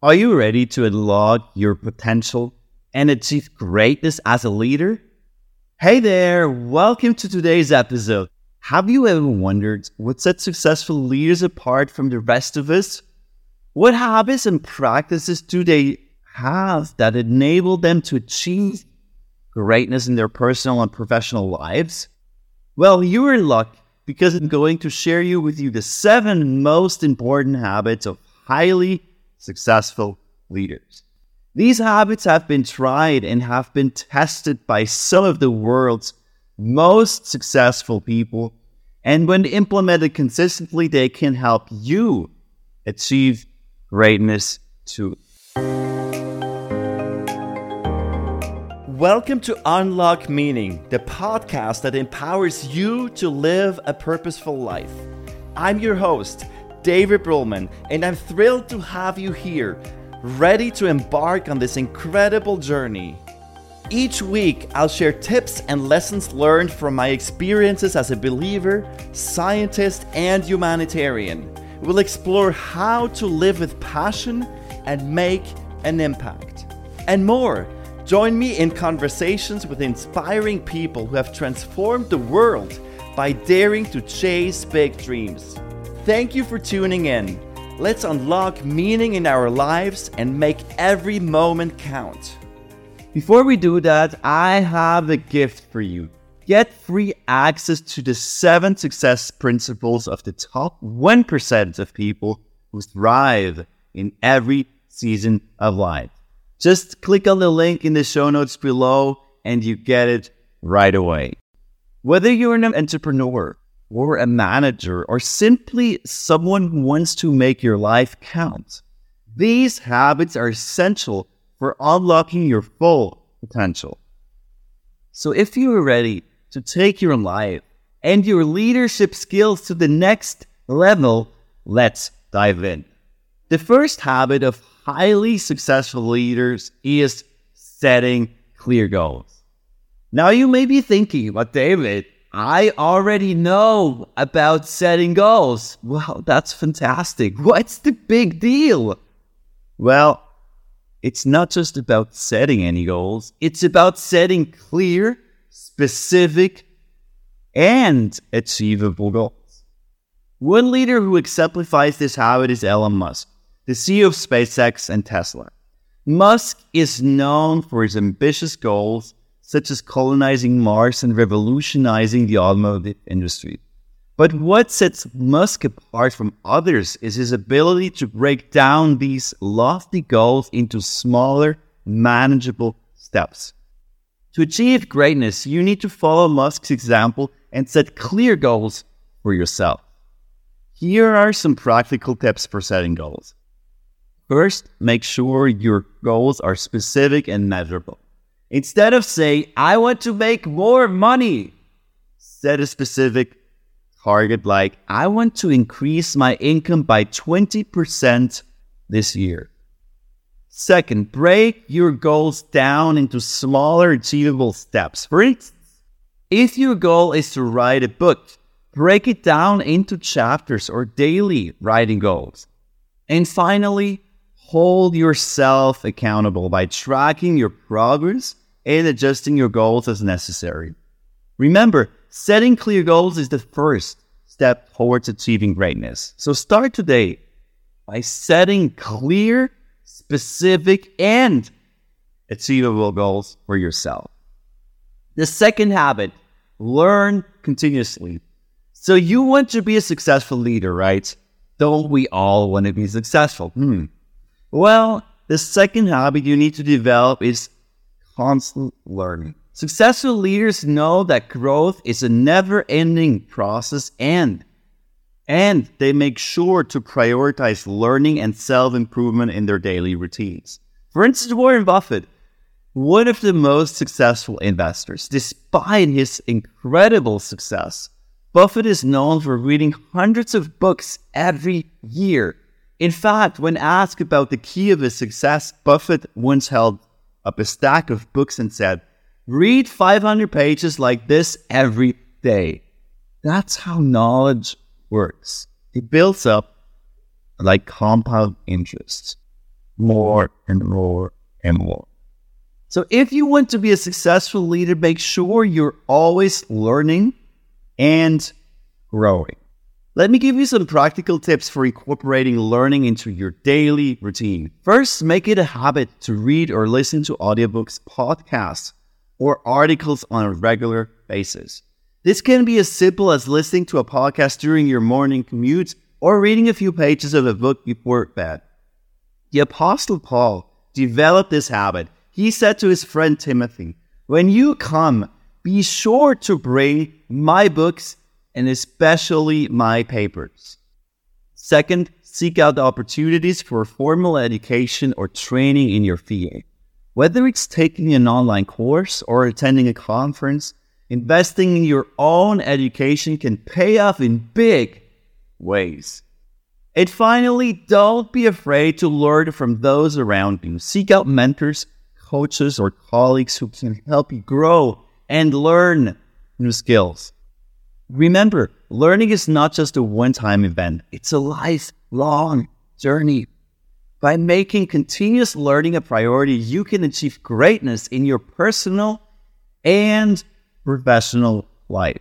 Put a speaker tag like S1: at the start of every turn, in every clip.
S1: Are you ready to unlock your potential and achieve greatness as a leader? Hey there, welcome to today's episode. Have you ever wondered what sets successful leaders apart from the rest of us? What habits and practices do they have that enable them to achieve greatness in their personal and professional lives? Well, you're in luck because I'm going to share you with you the seven most important habits of highly successful leaders. These habits have been tried and have been tested by some of the world's most successful people. And when implemented consistently, they can help you achieve greatness too. Welcome to Unlock Meaning, the podcast that empowers you to live a purposeful life. I'm your host. David Brulman, and I'm thrilled to have you here, ready to embark on this incredible journey. Each week, I'll share tips and lessons learned from my experiences as a believer, scientist, and humanitarian. We'll explore how to live with passion and make an impact. And more. Join me in conversations with inspiring people who have transformed the world by daring to chase big dreams. Thank you for tuning in. Let's unlock meaning in our lives and make every moment count. Before we do that, I have a gift for you. Get free access to the seven success principles of the top 1% of people who thrive in every season of life. Just click on the link in the show notes below and you get it right away. Whether you're an entrepreneur, or a manager or simply someone who wants to make your life count. These habits are essential for unlocking your full potential. So if you are ready to take your life and your leadership skills to the next level, let's dive in. The first habit of highly successful leaders is setting clear goals. Now you may be thinking, but David, I already know about setting goals. Well, that's fantastic. What's the big deal? Well, it's not just about setting any goals, it's about setting clear, specific, and achievable goals. One leader who exemplifies this habit is Elon Musk, the CEO of SpaceX and Tesla. Musk is known for his ambitious goals such as colonizing Mars and revolutionizing the automotive industry. But what sets Musk apart from others is his ability to break down these lofty goals into smaller, manageable steps. To achieve greatness, you need to follow Musk's example and set clear goals for yourself. Here are some practical tips for setting goals. First, make sure your goals are specific and measurable. Instead of saying, I want to make more money, set a specific target like, I want to increase my income by 20% this year. Second, break your goals down into smaller, achievable steps. For instance, if your goal is to write a book, break it down into chapters or daily writing goals. And finally, hold yourself accountable by tracking your progress and adjusting your goals as necessary. Remember, setting clear goals is the first step towards achieving greatness. So start today by setting clear, specific, and achievable goals for yourself. The second habit, learn continuously. So you want to be a successful leader, right? Don't we all want to be successful? Hmm. Well, the second habit you need to develop is constant learning. Successful leaders know that growth is a never ending process and and they make sure to prioritize learning and self improvement in their daily routines. For instance, Warren Buffett, one of the most successful investors, despite his incredible success, Buffett is known for reading hundreds of books every year in fact, when asked about the key of his success, Buffett once held up a stack of books and said, Read 500 pages like this every day. That's how knowledge works. It builds up like compound interest.
S2: more and more and more.
S1: So if you want to be a successful leader, make sure you're always learning and growing. Let me give you some practical tips for incorporating learning into your daily routine. First, make it a habit to read or listen to audiobooks, podcasts, or articles on a regular basis. This can be as simple as listening to a podcast during your morning commute or reading a few pages of a book before bed. The Apostle Paul developed this habit. He said to his friend Timothy, When you come, be sure to bring my books and especially my papers. Second, seek out the opportunities for formal education or training in your field. Whether it's taking an online course or attending a conference, investing in your own education can pay off in big ways. And finally, don't be afraid to learn from those around you. Seek out mentors, coaches, or colleagues who can help you grow and learn new skills. Remember, learning is not just a one time event, it's a lifelong journey. By making continuous learning a priority, you can achieve greatness in your personal and professional life.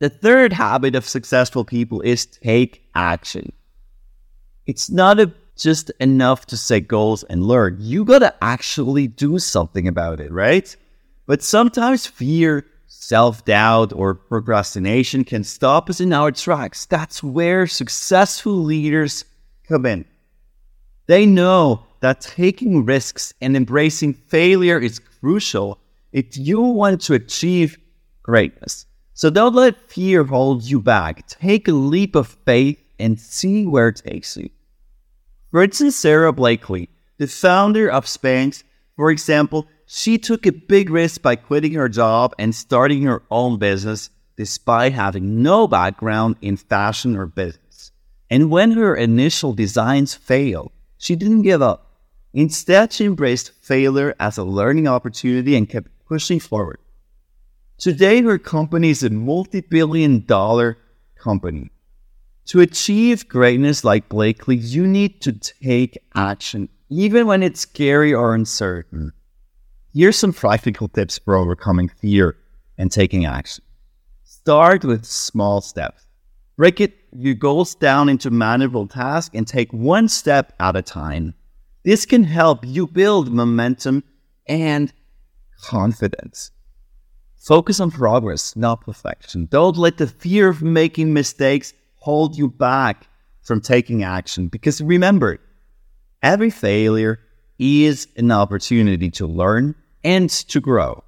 S1: The third habit of successful people is take action. It's not a, just enough to set goals and learn. You got to actually do something about it, right? But sometimes fear self doubt or procrastination can stop us in our tracks. That's where successful leaders come in. They know that taking risks and embracing failure is crucial if you want to achieve greatness. So don't let fear hold you back. Take a leap of faith and see where it takes you. For instance, Sara Blakely, the founder of Spanx, for example, she took a big risk by quitting her job and starting her own business despite having no background in fashion or business. And when her initial designs failed, she didn't give up. Instead, she embraced failure as a learning opportunity and kept pushing forward. Today, her company is a multi billion dollar company. To achieve greatness like Blakely, you need to take action, even when it's scary or uncertain. Here's some practical tips for overcoming fear and taking action. Start with small steps. Break it your goals down into manageable tasks and take one step at a time. This can help you build momentum and confidence. Focus on progress, not perfection. Don't let the fear of making mistakes hold you back from taking action because remember, every failure is an opportunity to learn and to grow.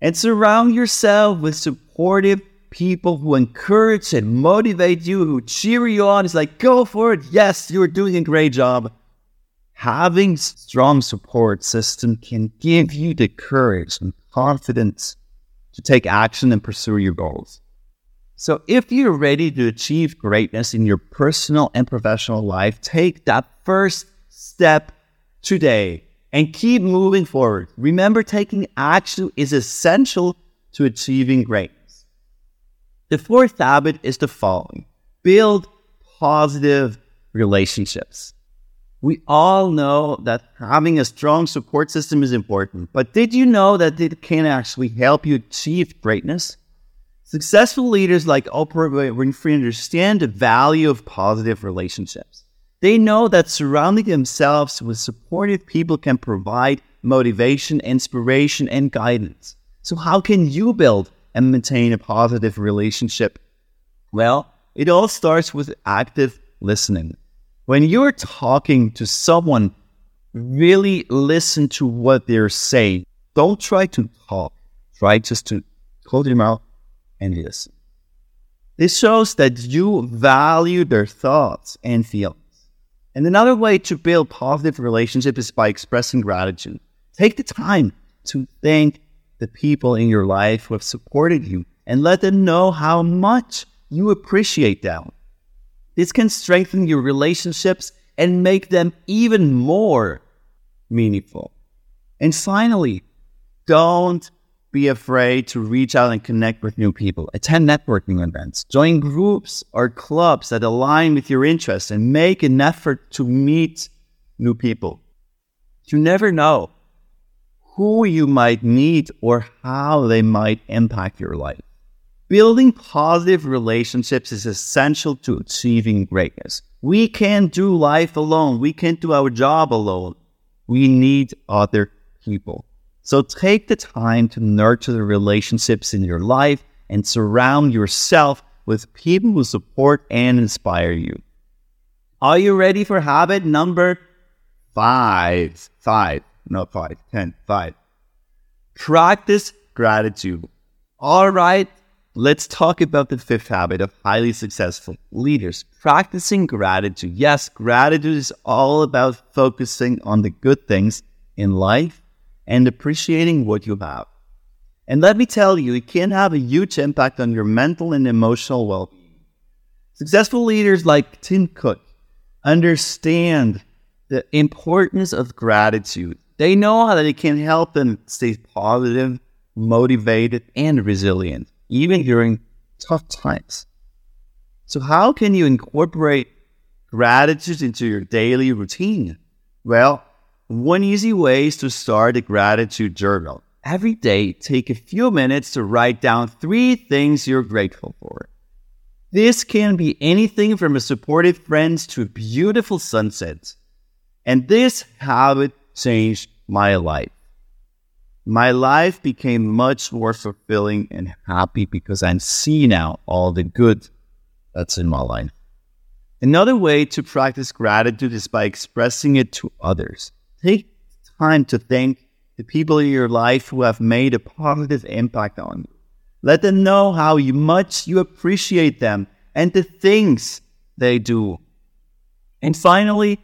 S1: And surround yourself with supportive people who encourage and motivate you, who cheer you on. It's like, go for it. Yes, you're doing a great job. Having strong support system can give you the courage and confidence to take action and pursue your goals. So if you're ready to achieve greatness in your personal and professional life, take that first step today and keep moving forward. Remember, taking action is essential to achieving greatness. The fourth habit is the following build positive relationships. We all know that having a strong support system is important, but did you know that it can actually help you achieve greatness? Successful leaders like Oprah Winfrey understand the value of positive relationships. They know that surrounding themselves with supportive people can provide motivation, inspiration, and guidance. So, how can you build and maintain a positive relationship? Well, it all starts with active listening. When you're talking to someone, really listen to what they're saying. Don't try to talk. Try just to close your mouth and listen. This shows that you value their thoughts and feelings. And another way to build positive relationships is by expressing gratitude. Take the time to thank the people in your life who have supported you and let them know how much you appreciate them. This can strengthen your relationships and make them even more meaningful. And finally, don't be afraid to reach out and connect with new people. Attend networking events, join groups or clubs that align with your interests, and make an effort to meet
S2: new people. You never know who you might meet or how they might impact your life. Building positive relationships is essential to achieving greatness. We can't do life alone. We can't do our job alone. We need other people. So take the time to nurture the relationships in your life and surround yourself with people who support and inspire you. Are you ready for habit number five? Five, not five, ten, five. Practice gratitude. All right, let's talk about the fifth habit of highly successful leaders practicing gratitude. Yes, gratitude is all about focusing on the good things in life and appreciating what you have. And let me tell you, it can have a huge impact on your mental and emotional well being. Successful leaders like Tim Cook understand the importance of gratitude. They know how that it can help them stay positive, motivated, and resilient, even during tough times. So, how can you incorporate gratitude into your daily routine? Well, one easy way is to start a gratitude journal. Every day, take a few minutes to write down three things you're grateful for. This can be anything from a supportive friend to a beautiful sunset. And this habit changed my life. My life became much more fulfilling and happy because I see now all the good that's in my life. Another way to practice gratitude is by expressing it to others. Take time to thank the people in your life who have made a positive impact on you. Let them know how much you appreciate them and the things they do. And finally,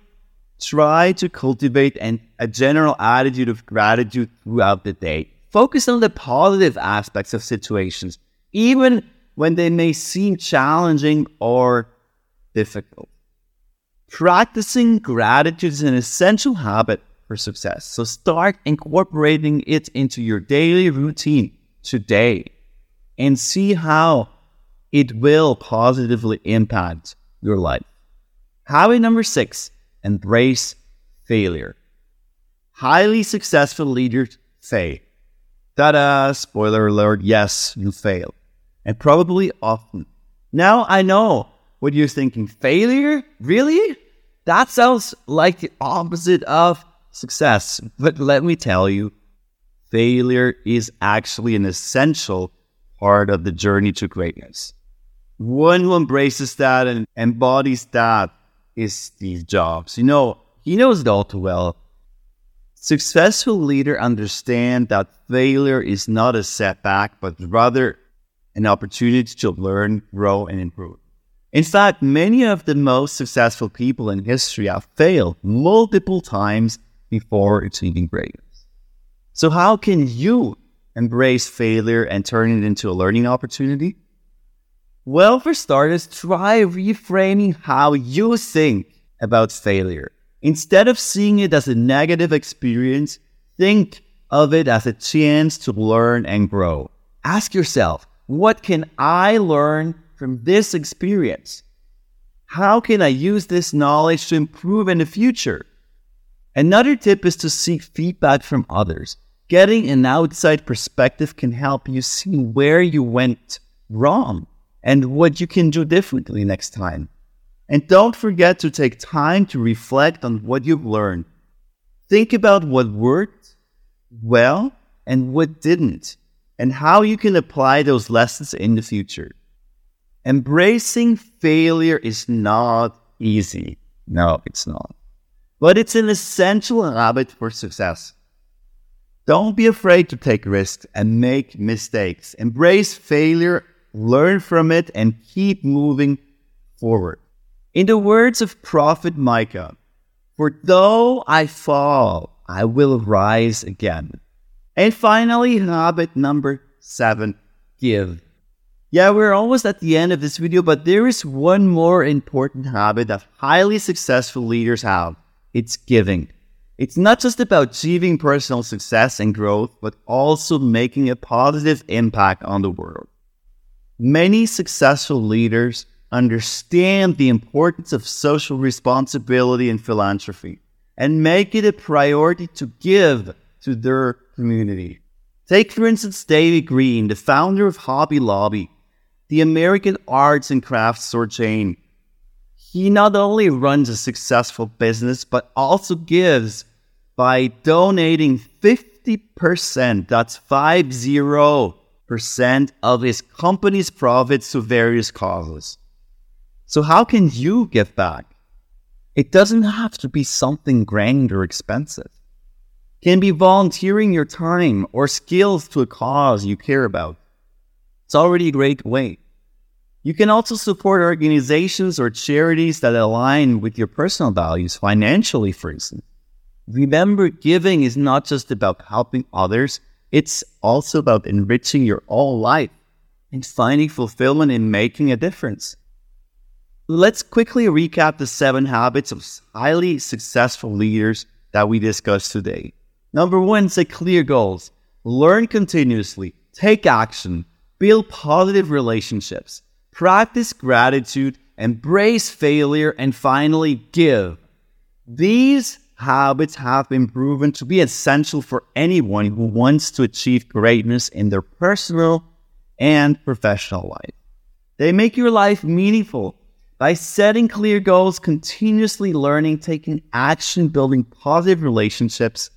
S2: try to cultivate an, a general attitude of gratitude throughout the day. Focus on the positive aspects of situations, even when they may seem challenging or difficult. Practicing gratitude is an essential habit for success. So start incorporating it into your daily routine today and see how it will positively impact your life. Habit number six, embrace failure. Highly successful leaders say, ta-da, spoiler alert, yes, you fail. And probably often. Now I know what you're thinking. Failure? Really? That sounds like the opposite of success. But let me tell you, failure is actually an essential part of the journey to greatness. One who embraces that and embodies that is Steve Jobs. You know, he knows it all too well. Successful leaders understand that failure is not a setback, but rather an opportunity to learn, grow, and improve. In fact, many of the most successful people in history have failed multiple times before achieving greatness. So, how can you embrace failure and turn it into a learning opportunity? Well, for starters, try reframing how you think about failure. Instead of seeing it as a negative experience, think of it as a chance to learn and grow. Ask yourself, what can I learn from this experience? How can I use this knowledge to improve in the future? Another tip is to seek feedback from others. Getting an outside perspective can help you see where you went wrong and what you can do differently next time. And don't forget to take time to reflect on what you've learned. Think about what worked well and what didn't, and how you can apply those lessons in the future. Embracing failure is not easy. No, it's not. But it's an essential habit for success. Don't be afraid to take risks and make mistakes. Embrace failure learn from it, and keep moving forward. In the words of Prophet Micah, for though I fall, I will rise again. And finally, habit number seven, give. Yeah, we're almost at the end of this video, but there is one more important habit that highly successful leaders have. It's giving. It's not just about achieving personal success and growth, but also making a positive impact on the world. Many successful leaders understand the importance of social responsibility and philanthropy, and make it a priority to give to their community. Take, for instance, David Green, the founder of Hobby Lobby, the American arts and crafts store chain. He not only runs a successful business, but also gives by donating 50%, that's 50% of his company's profits to various causes. So, how can you give back? It doesn't have to be something grand or expensive. It can be volunteering your time or skills to a cause you care about. It's already a great way. You can also support organizations or charities that align with your personal values financially, for instance. Remember, giving is not just about helping others, it's also about enriching your own life and finding fulfillment in making a difference. Let's quickly recap the seven habits of highly successful leaders that we discussed today. Number one, set clear goals. Learn continuously. Take action. Build positive relationships. Practice gratitude. Embrace failure. And finally, give. These habits have been proven to be essential for anyone who wants to achieve greatness in their personal and professional life. They make your life meaningful by setting clear goals, continuously learning, taking action, building positive relationships,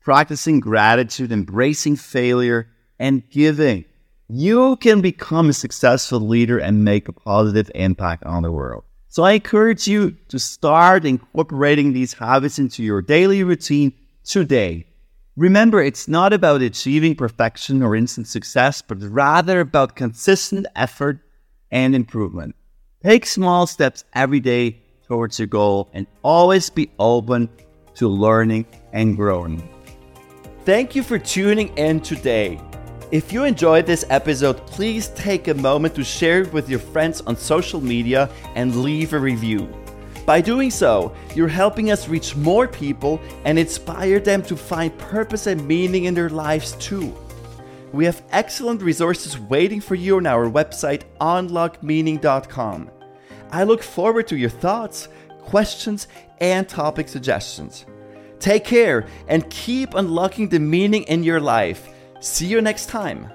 S2: practicing gratitude, embracing failure, and giving, you can become a successful leader and make a positive impact on the world. So I encourage you to start incorporating these habits into your daily routine today. Remember, it's not about achieving perfection or instant success, but rather about consistent effort and improvement. Take small steps every day towards your goal and always be open to learning and growing.
S1: Thank you for tuning in today. If you enjoyed this episode, please take a moment to share it with your friends on social media and leave a review. By doing so, you're helping us reach more people and inspire them to find purpose and meaning in their lives too. We have excellent resources waiting for you on our website, unlockmeaning.com. I look forward to your thoughts, questions, and topic suggestions. Take care and keep unlocking the meaning in your life. See you next time.